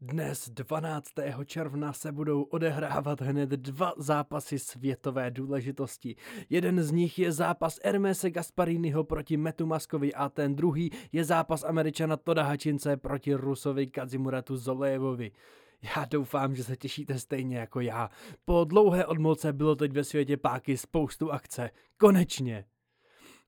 Dnes 12. června se budou odehrávat hned dva zápasy světové důležitosti. Jeden z nich je zápas Hermese Gaspariniho proti Metu Maskovi a ten druhý je zápas Američana Toda Hačince proti Rusovi Kazimuratu Zolejevovi. Já doufám, že se těšíte stejně jako já. Po dlouhé odmlce bylo teď ve světě páky spoustu akce. Konečně!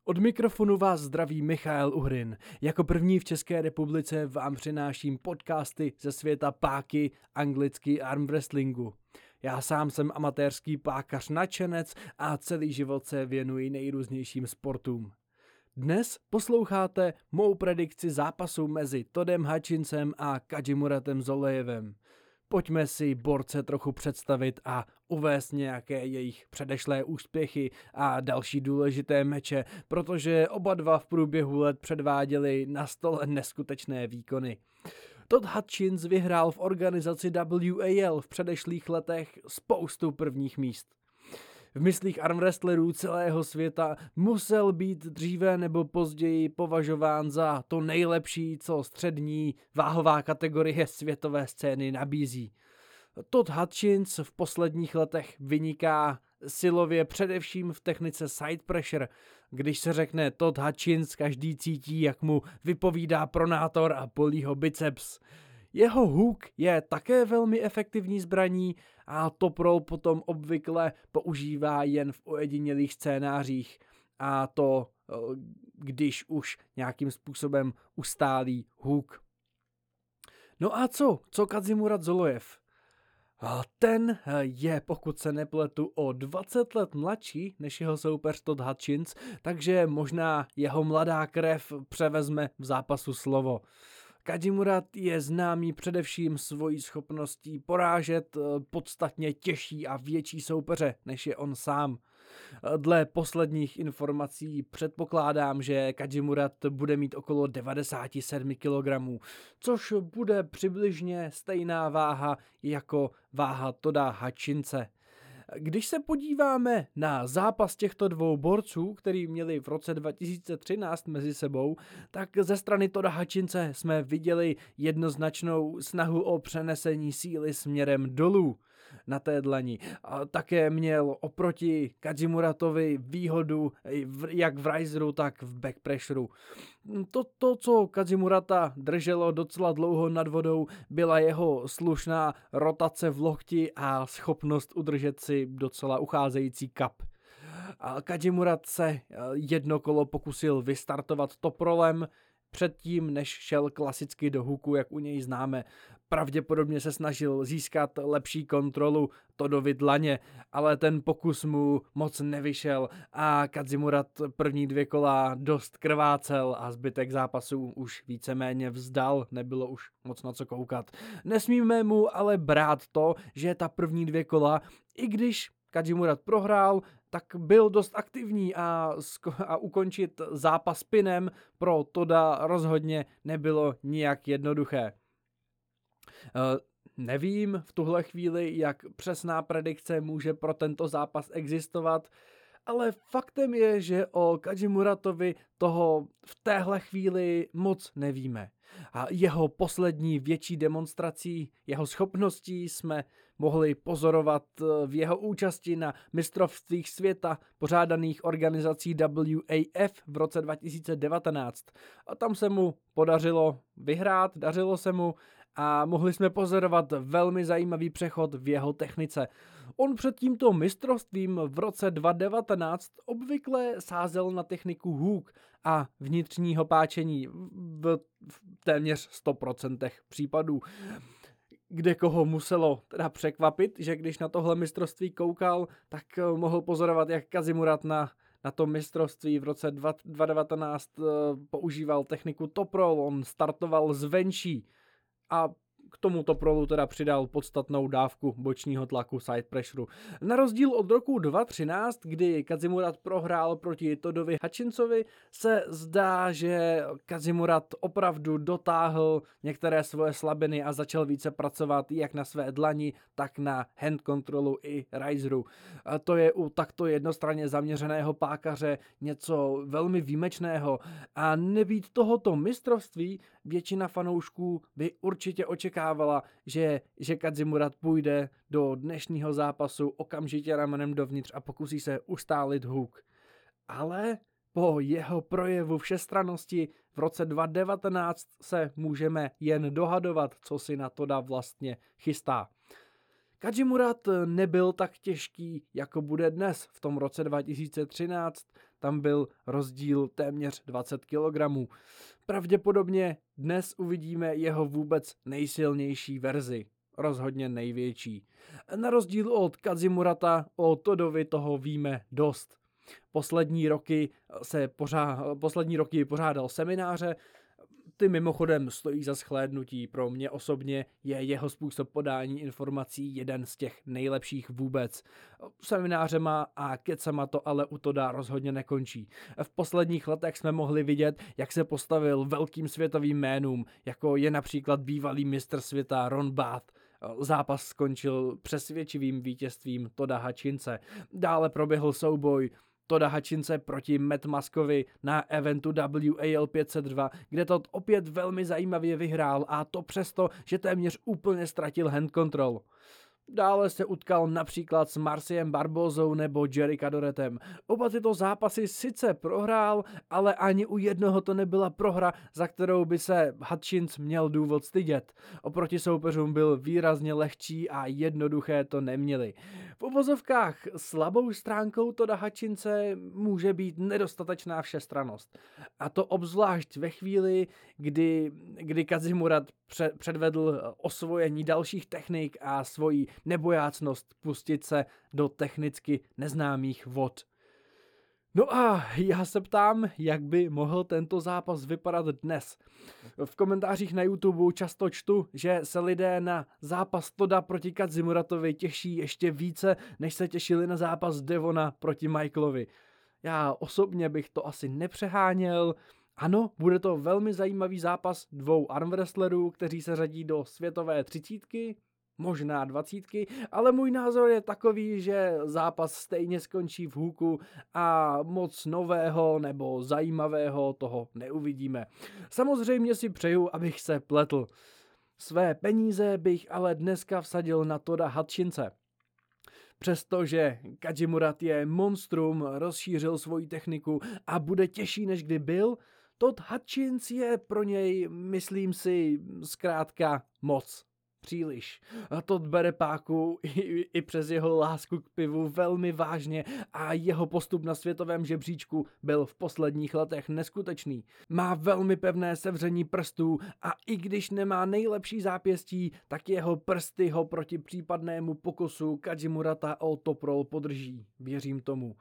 Od mikrofonu vás zdraví Michal Uhrin. Jako první v České republice vám přináším podcasty ze světa páky, anglicky arm wrestlingu. Já sám jsem amatérský pákař nadšenec a celý život se věnuji nejrůznějším sportům. Dnes posloucháte mou predikci zápasu mezi Todem Hutchinsem a Kajimuratem Zolejevem. Pojďme si borce trochu představit a uvést nějaké jejich předešlé úspěchy a další důležité meče, protože oba dva v průběhu let předváděli na stole neskutečné výkony. Todd Hutchins vyhrál v organizaci WAL v předešlých letech spoustu prvních míst v myslích armwrestlerů celého světa musel být dříve nebo později považován za to nejlepší, co střední váhová kategorie světové scény nabízí. Todd Hutchins v posledních letech vyniká silově především v technice side pressure. Když se řekne Todd Hutchins, každý cítí, jak mu vypovídá pronátor a polí ho biceps. Jeho hook je také velmi efektivní zbraní a top roll potom obvykle používá jen v ojedinělých scénářích a to eh, když už nějakým způsobem ustálí hook. No a co? Co Kazimurat Zolojev? Ten eh, je, pokud se nepletu, o 20 let mladší než jeho soupeř Todd Hutchins, takže možná jeho mladá krev převezme v zápasu slovo. Kajimurat je známý především svojí schopností porážet eh, podstatně těžší a větší soupeře, než je on sám. Eh, dle posledních informací předpokládám, že Kajimurat bude mít okolo 97 kg, což bude přibližně stejná váha jako váha Toda Hačince. Když se podíváme na zápas těchto dvou borců, který měli v roce 2013 mezi sebou, tak ze strany Toda Hačince jsme viděli jednoznačnou snahu o přenesení síly směrem dolů na té dlani. A také měl oproti Kajimuratovi výhodu jak v riseru, tak v backpressureu. To, to, co Kajimurata drželo docela dlouho nad vodou, byla jeho slušná rotace v lokti a schopnost udržet si docela ucházející kap. Kajimurat se jedno kolo pokusil vystartovat toprolem, předtím, než šel klasicky do huku, jak u něj známe. Pravděpodobně se snažil získat lepší kontrolu Todovi dlaně, ale ten pokus mu moc nevyšel a Kadzimurat první dvě kola dost krvácel a zbytek zápasu už víceméně vzdal, nebylo už moc na co koukat. Nesmíme mu ale brát to, že ta první dvě kola, i když Kajimurat prohrál, tak byl dost aktivní a, a ukončit zápas pinem pro Toda rozhodně nebylo nijak jednoduché. Uh, nevím v tuhle chvíli, jak přesná predikce může pro tento zápas existovat, ale faktem je, že o Kajimuratovi toho v téhle chvíli moc nevíme. A jeho poslední větší demonstrací jeho schopností jsme mohli pozorovat eh, v jeho účasti na mistrovstvích světa pořádaných organizací WAF v roce 2019. A tam se mu podařilo vyhrát, dařilo se mu a mohli jsme pozorovat velmi zajímavý přechod v jeho technice. On před tímto mistrovstvím v roce 2019 obvykle sázel na techniku hook a vnitřního páčení v, v téměř 100% případů kde koho muselo teda překvapit, že když na tohle mistrovství koukal, tak eh, mohl pozorovat, jak Kazimurat na, na tom mistrovství v roce 2019 eh, používal techniku top roll, on startoval zvenčí a k tomuto prolu teda přidal podstatnou dávku bočního tlaku side pressureu. Na rozdíl od roku 2013, kdy Kazimurat prohrál proti Todovi Hutchinsovi, se zdá, že Kazimurat opravdu dotáhl některé svoje slabiny a začal více pracovat jak na své dlani, tak na hand controlu i riseru. To je u takto jednostranně zaměřeného pákaře něco velmi výjimečného a nebýt tohoto mistrovství většina fanoušků by určitě očekávala očekávala, že, že Kadzimurat půjde do dnešního zápasu okamžitě ramenem dovnitř a pokusí se ustálit huk. Ale po jeho projevu všestranosti v roce 2019 se můžeme jen dohadovat, co si na Toda vlastně chystá. Kajimurat nebyl tak těžký, jako bude dnes. V tom roce 2013 tam byl rozdíl téměř 20 kg. Pravděpodobně dnes uvidíme jeho vůbec nejsilnější verzi. Rozhodně největší. Na rozdíl od Kazimurata, o Todovi toho víme dost. Poslední roky se pořád, poslední roky pořádal semináře, ty mimochodem stojí za schlédnutí. Pro mě osobně je jeho způsob podání informací jeden z těch nejlepších vůbec. Seminářema a kecama to ale u Toda rozhodně nekončí. V posledních letech jsme mohli vidět, jak se postavil velkým světovým jménům, jako je například bývalý mistr světa Ron Bath, Zápas skončil přesvědčivým vítězstvím Toda Hačince. Dále proběhl souboj Toda Hačince proti Matt Maskovi na eventu WAL 502, kde to opět velmi zajímavě vyhrál a to přesto, že téměř úplně ztratil hand control. Dále se utkal například s Marciem Barbozou nebo Jerry Cadoretem. Oba tyto zápasy sice prohrál, ale ani u jednoho to nebyla prohra, za kterou by se Hutchins měl důvod stydět. Oproti soupeřům byl výrazně lehčí a jednoduché to neměli. V uvozovkách slabou stránkou Toda Hutchinse může být nedostatečná všestranost. A to obzvlášť ve chvíli, kdy, kdy Kazimurat předvedl osvojení dalších technik a svoji nebojácnost pustit se do technicky neznámých vod. No a já se ptám, jak by mohl tento zápas vypadat dnes. V komentářích na YouTube často čtu, že se lidé na zápas Toda proti Kazimuratovi těší ještě více, než se těšili na zápas Devona proti Michaelovi. Já osobně bych to asi nepřeháněl, ano, bude to velmi zajímavý zápas dvou armwrestlerů, kteří se řadí do světové třicítky, možná dvacítky, ale můj názor je takový, že zápas stejně skončí v hůku a moc nového nebo zajímavého toho neuvidíme. Samozřejmě si přeju, abych se pletl. Své peníze bych ale dneska vsadil na Toda Hutchinse. Přestože Kajimurat je monstrum, rozšířil svoji techniku a bude těžší než kdy byl, Todd Hutchins je pro něj, myslím si, zkrátka moc příliš. A to bere páku i, i přes jeho lásku k pivu velmi vážně a jeho postup na světovém žebříčku byl v posledních letech neskutečný. Má velmi pevné sevření prstů a i když nemá nejlepší zápěstí, tak jeho prsty ho proti případnému pokusu Kajimurata o top roll podrží. Věřím tomu.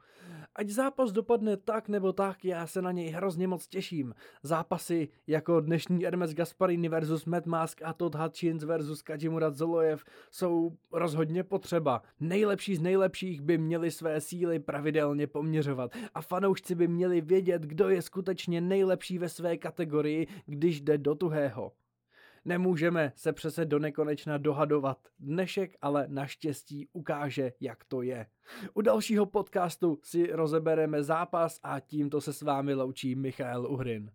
Ať zápas dopadne tak nebo tak, já se na něj hrozně moc těším. Zápasy jako dnešní Hermes Gasparini versus Matt Mask a Todd Hutchins versus Kajimurat Zolojev jsou rozhodně potřeba. Nejlepší z nejlepších by měli své síly pravidelně poměřovat a fanoušci by měli vědět, kdo je skutečně nejlepší ve své kategorii, když jde do tuhého. Nemůžeme se přece do nekonečna dohadovat. Dnešek ale naštěstí ukáže, jak to je. U dalšího podcastu si rozebereme zápas a tímto se s vámi loučí Michal Uhrin.